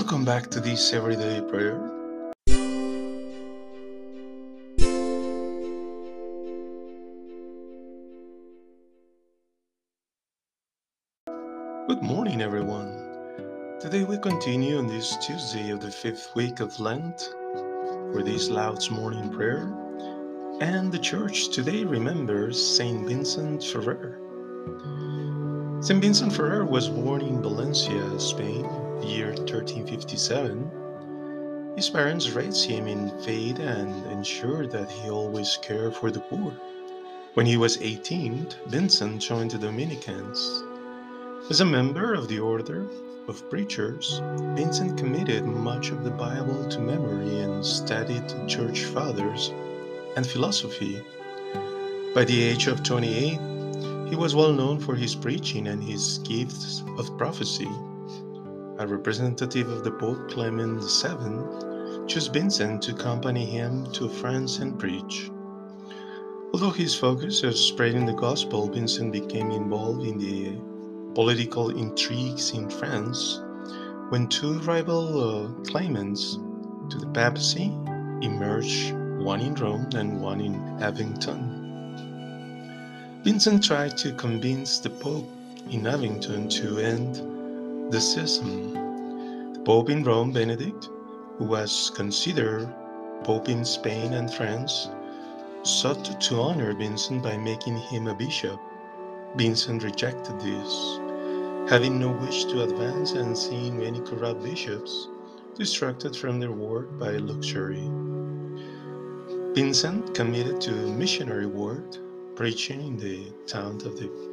Welcome back to this everyday prayer. Good morning, everyone. Today we continue on this Tuesday of the fifth week of Lent for this Lauds morning prayer. And the church today remembers Saint Vincent Ferrer. Saint Vincent Ferrer was born in Valencia, Spain, year 1357. His parents raised him in faith and ensured that he always cared for the poor. When he was 18, Vincent joined the Dominicans. As a member of the order of preachers, Vincent committed much of the Bible to memory and studied church fathers and philosophy. By the age of 28, he was well known for his preaching and his gifts of prophecy. A representative of the Pope Clement VII chose Vincent to accompany him to France and preach. Although his focus was spreading the gospel, Vincent became involved in the political intrigues in France when two rival uh, claimants to the papacy emerged, one in Rome and one in Avignon. Vincent tried to convince the Pope in Avignon to end the schism. Um, the Pope in Rome, Benedict, who was considered Pope in Spain and France, sought to honor Vincent by making him a bishop. Vincent rejected this, having no wish to advance and seeing many corrupt bishops distracted from their work by luxury. Vincent committed to missionary work, preaching in the town of the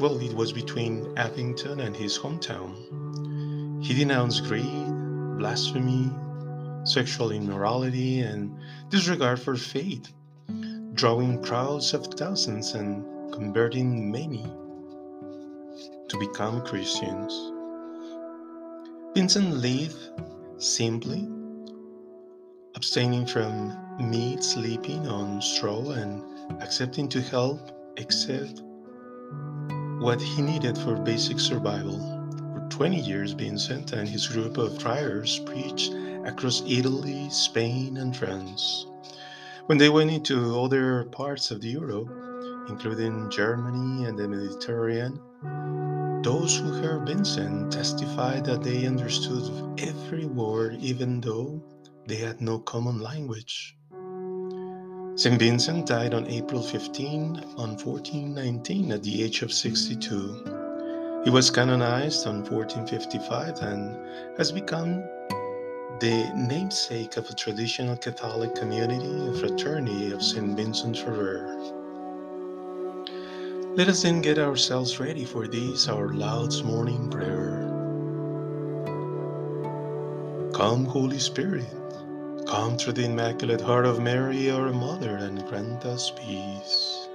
well, it was between Avignon and his hometown. He denounced greed, blasphemy, sexual immorality, and disregard for faith, drawing crowds of thousands and converting many to become Christians. Vincent lived simply, abstaining from meat, sleeping on straw, and accepting to help except what he needed for basic survival. For 20 years, Vincent and his group of friars preached across Italy, Spain, and France. When they went into other parts of Europe, including Germany and the Mediterranean, those who heard Vincent testified that they understood every word, even though they had no common language. St. Vincent died on April 15 on 1419 at the age of 62. He was canonized on 1455 and has become the namesake of a traditional Catholic community, a fraternity of St. Vincent Ferrer. Let us then get ourselves ready for this, our Lauds morning prayer. Come, Holy Spirit, come through the Immaculate Heart of Mary, our Mother, and grant us peace.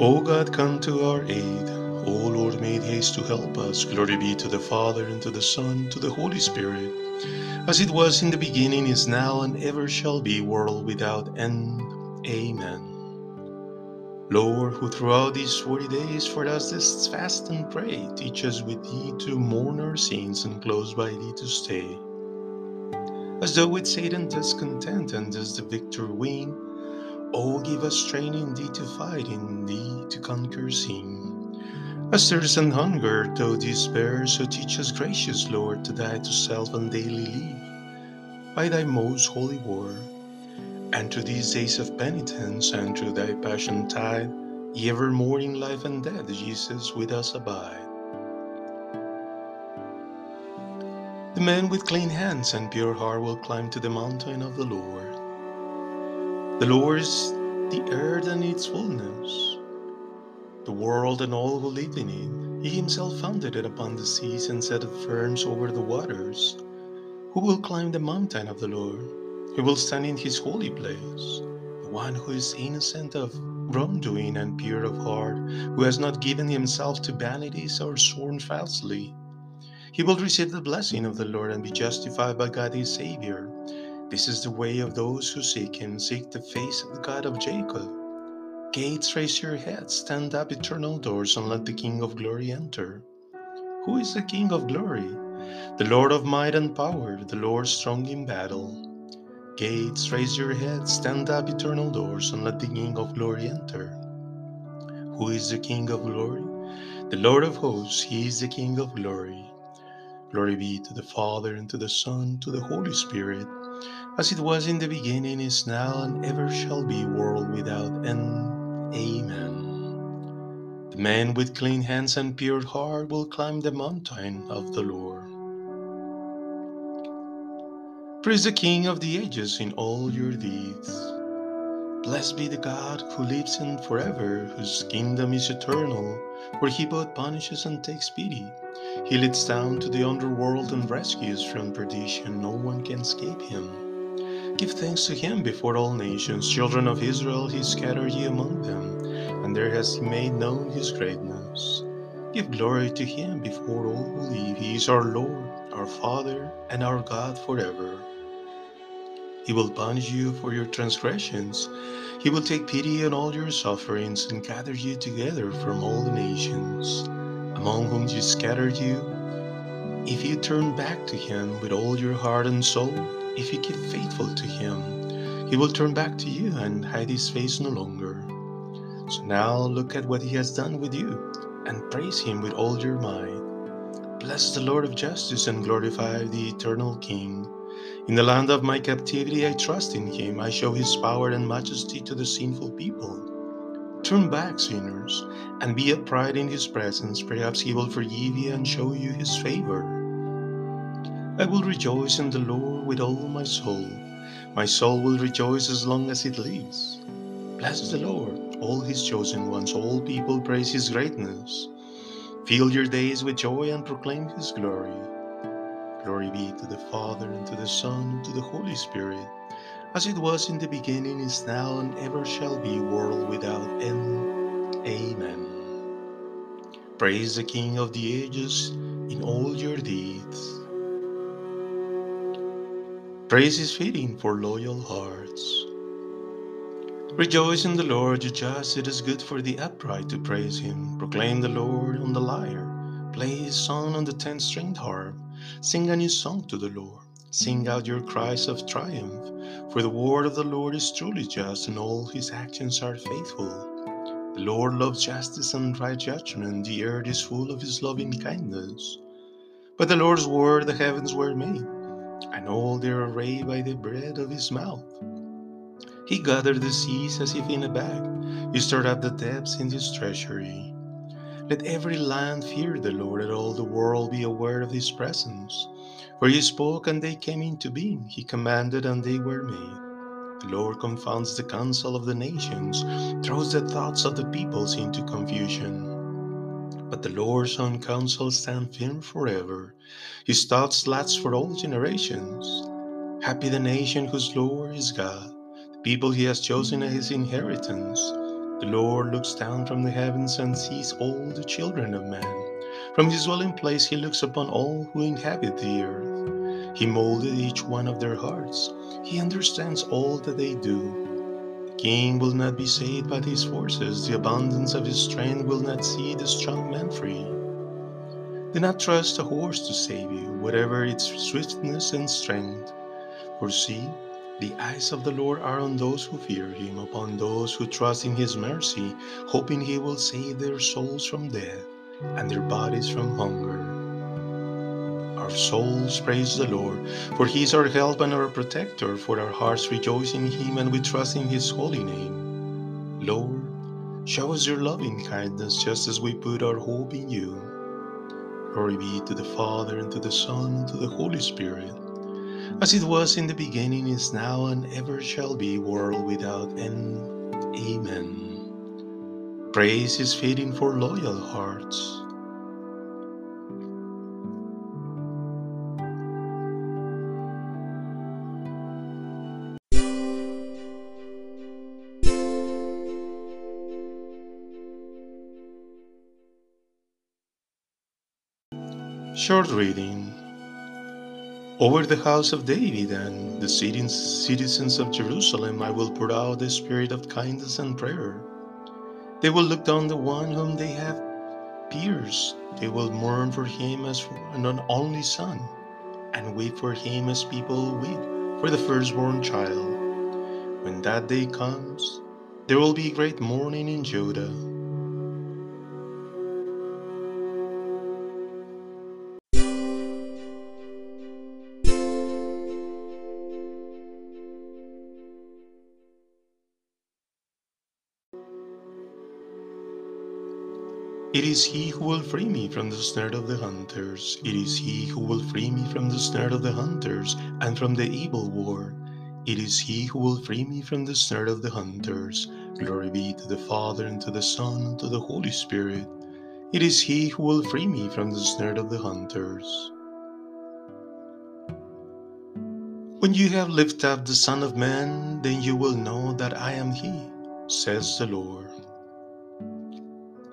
O God, come to our aid. O Lord, make haste to help us. Glory be to the Father, and to the Son, to the Holy Spirit, as it was in the beginning, is now, and ever shall be, world without end. Amen. Lord, who throughout these forty days for us this fast and pray, teach us with thee to mourn our sins and close by thee to stay. As though with Satan does content and does the victor win, Oh, give us strength in thee to fight, in thee to conquer sin. As thirst and hunger, though despair, so teach us, gracious Lord, to die to self and daily live by thy most holy word. And to these days of penitence, and to thy passion tide, evermore in life and death, Jesus, with us abide. The man with clean hands and pure heart will climb to the mountain of the Lord. The Lord is the earth and its fullness, the world and all who live in it. He himself founded it upon the seas and set it firm over the waters. Who will climb the mountain of the Lord? Who will stand in his holy place? The one who is innocent of wrongdoing and pure of heart, who has not given himself to vanities or sworn falsely. He will receive the blessing of the Lord and be justified by God his Savior. This is the way of those who seek him, seek the face of the God of Jacob. Gates, raise your heads, stand up, eternal doors, and let the King of glory enter. Who is the King of glory? The Lord of might and power, the Lord strong in battle. Gates, raise your heads, stand up, eternal doors, and let the King of glory enter. Who is the King of glory? The Lord of hosts, he is the King of glory. Glory be to the Father, and to the Son, to the Holy Spirit, as it was in the beginning, is now, and ever shall be, world without end. Amen. The man with clean hands and pure heart will climb the mountain of the Lord. Praise the King of the ages in all your deeds. Blessed be the God who lives in forever, whose kingdom is eternal, where he both punishes and takes pity. He leads down to the underworld and rescues from perdition. No one can escape him. Give thanks to him before all nations. Children of Israel, he scattered ye among them, and there has he made known his greatness. Give glory to him before all live. He is our Lord, our Father, and our God forever. He will punish you for your transgressions. He will take pity on all your sufferings and gather you together from all the nations, among whom he scattered you. If you turn back to him with all your heart and soul, if you keep faithful to him, he will turn back to you and hide his face no longer. So now look at what he has done with you and praise him with all your might. Bless the Lord of justice and glorify the eternal King. In the land of my captivity, I trust in him. I show his power and majesty to the sinful people. Turn back, sinners, and be upright in his presence. Perhaps he will forgive you and show you his favor. I will rejoice in the Lord with all my soul. My soul will rejoice as long as it lives. Bless the Lord, all his chosen ones. All people praise his greatness. Fill your days with joy and proclaim his glory. Glory be to the Father, and to the Son, and to the Holy Spirit, as it was in the beginning, is now, and ever shall be, world without end. Amen. Praise the King of the ages in all your deeds. Praise is fitting for loyal hearts. Rejoice in the Lord, you just, it is good for the upright to praise him. Proclaim the Lord on the lyre. Play his song on the ten stringed harp. Sing a new song to the Lord. Sing out your cries of triumph. For the word of the Lord is truly just, and all his actions are faithful. The Lord loves justice and right judgment. The earth is full of his loving kindness. By the Lord's word the heavens were made, and all their array by the breath of his mouth. He gathered the seas as if in a bag. He stirred up the depths in his treasury. Let every land fear the Lord, let all the world be aware of his presence. For he spoke and they came into being, he commanded and they were made. The Lord confounds the counsel of the nations, throws the thoughts of the peoples into confusion. But the Lord's own counsel stands firm forever, his thoughts last for all generations. Happy the nation whose Lord is God, the people he has chosen as his inheritance. The Lord looks down from the heavens and sees all the children of man. From his dwelling place he looks upon all who inhabit the earth. He molded each one of their hearts. He understands all that they do. The king will not be saved by his forces. The abundance of his strength will not see the strong man free. Do not trust a horse to save you, whatever its swiftness and strength. For see, the eyes of the Lord are on those who fear him, upon those who trust in his mercy, hoping he will save their souls from death and their bodies from hunger. Our souls praise the Lord, for he is our help and our protector, for our hearts rejoice in him and we trust in his holy name. Lord, show us your loving kindness just as we put our hope in you. Glory be to the Father, and to the Son, and to the Holy Spirit as it was in the beginning, is now, and ever shall be, world without end. Amen. Praise is fitting for loyal hearts. Short reading over the house of David and the citizens of Jerusalem, I will pour out the spirit of kindness and prayer. They will look down the one whom they have pierced. They will mourn for him as for an only son, and weep for him as people weep for the firstborn child. When that day comes, there will be great mourning in Judah It is he who will free me from the snare of the hunters. It is he who will free me from the snare of the hunters and from the evil war. It is he who will free me from the snare of the hunters. Glory be to the Father, and to the Son, and to the Holy Spirit. It is he who will free me from the snare of the hunters. When you have lifted up the Son of Man, then you will know that I am he, says the Lord.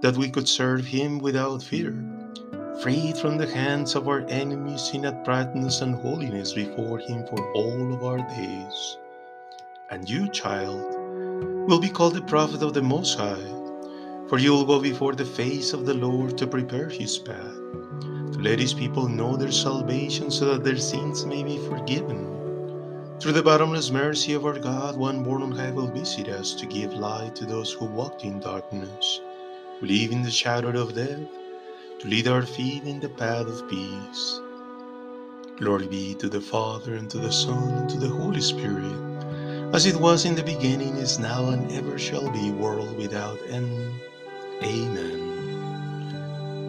that we could serve Him without fear, freed from the hands of our enemies in uprightness and holiness before Him for all of our days. And you, child, will be called the prophet of the Most High, for you will go before the face of the Lord to prepare His path, to let His people know their salvation so that their sins may be forgiven. Through the bottomless mercy of our God, one born on high will visit us to give light to those who walked in darkness in the shadow of death, to lead our feet in the path of peace. Glory be to the Father, and to the Son, and to the Holy Spirit, as it was in the beginning, is now, and ever shall be, world without end. Amen.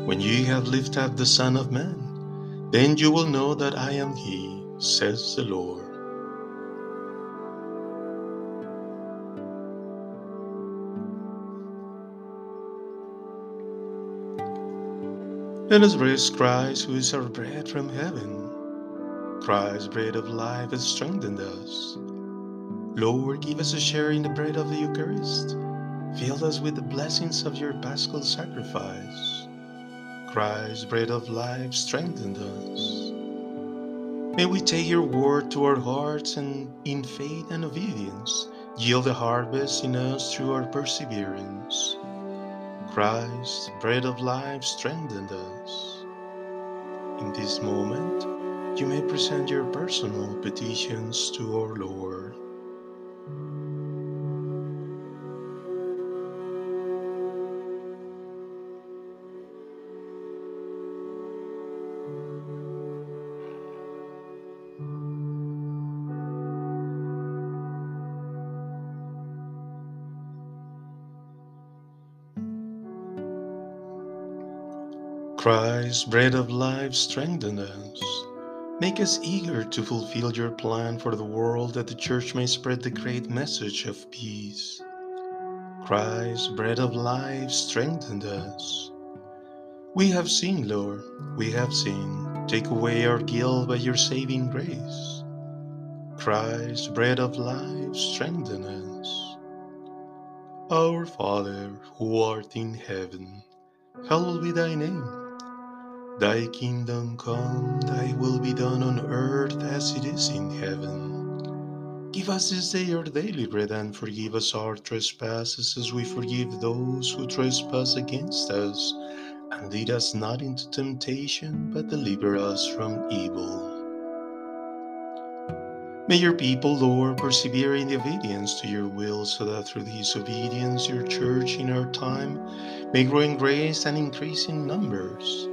When ye have lifted up the Son of Man, then you will know that I am He, says the Lord. Let us raise Christ, who is our bread from heaven. Christ, bread of life, has strengthened us. Lord, give us a share in the bread of the Eucharist. Fill us with the blessings of your paschal sacrifice. Christ, bread of life, strengthen us. May we take your word to our hearts and in faith and obedience yield a harvest in us through our perseverance. Christ, the bread of life, strengthen us. In this moment, you may present your personal petitions to our Lord. Christ, bread of life, strengthen us. Make us eager to fulfill your plan for the world that the Church may spread the great message of peace. Christ, bread of life, strengthen us. We have seen, Lord, we have seen. Take away our guilt by your saving grace. Christ, bread of life, strengthen us. Our Father, who art in heaven, hallowed be thy name. Thy kingdom come, thy will be done on earth as it is in heaven. Give us this day our daily bread and forgive us our trespasses as we forgive those who trespass against us. And lead us not into temptation, but deliver us from evil. May your people, Lord, persevere in obedience to your will, so that through this obedience your church in our time may grow in grace and increase in numbers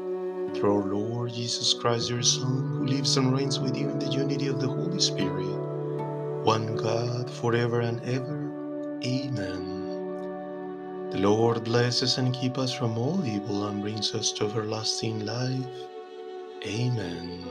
through our Lord Jesus Christ, your Son, who lives and reigns with you in the unity of the Holy Spirit, one God, forever and ever. Amen. The Lord blesses and keep us from all evil and brings us to everlasting life. Amen.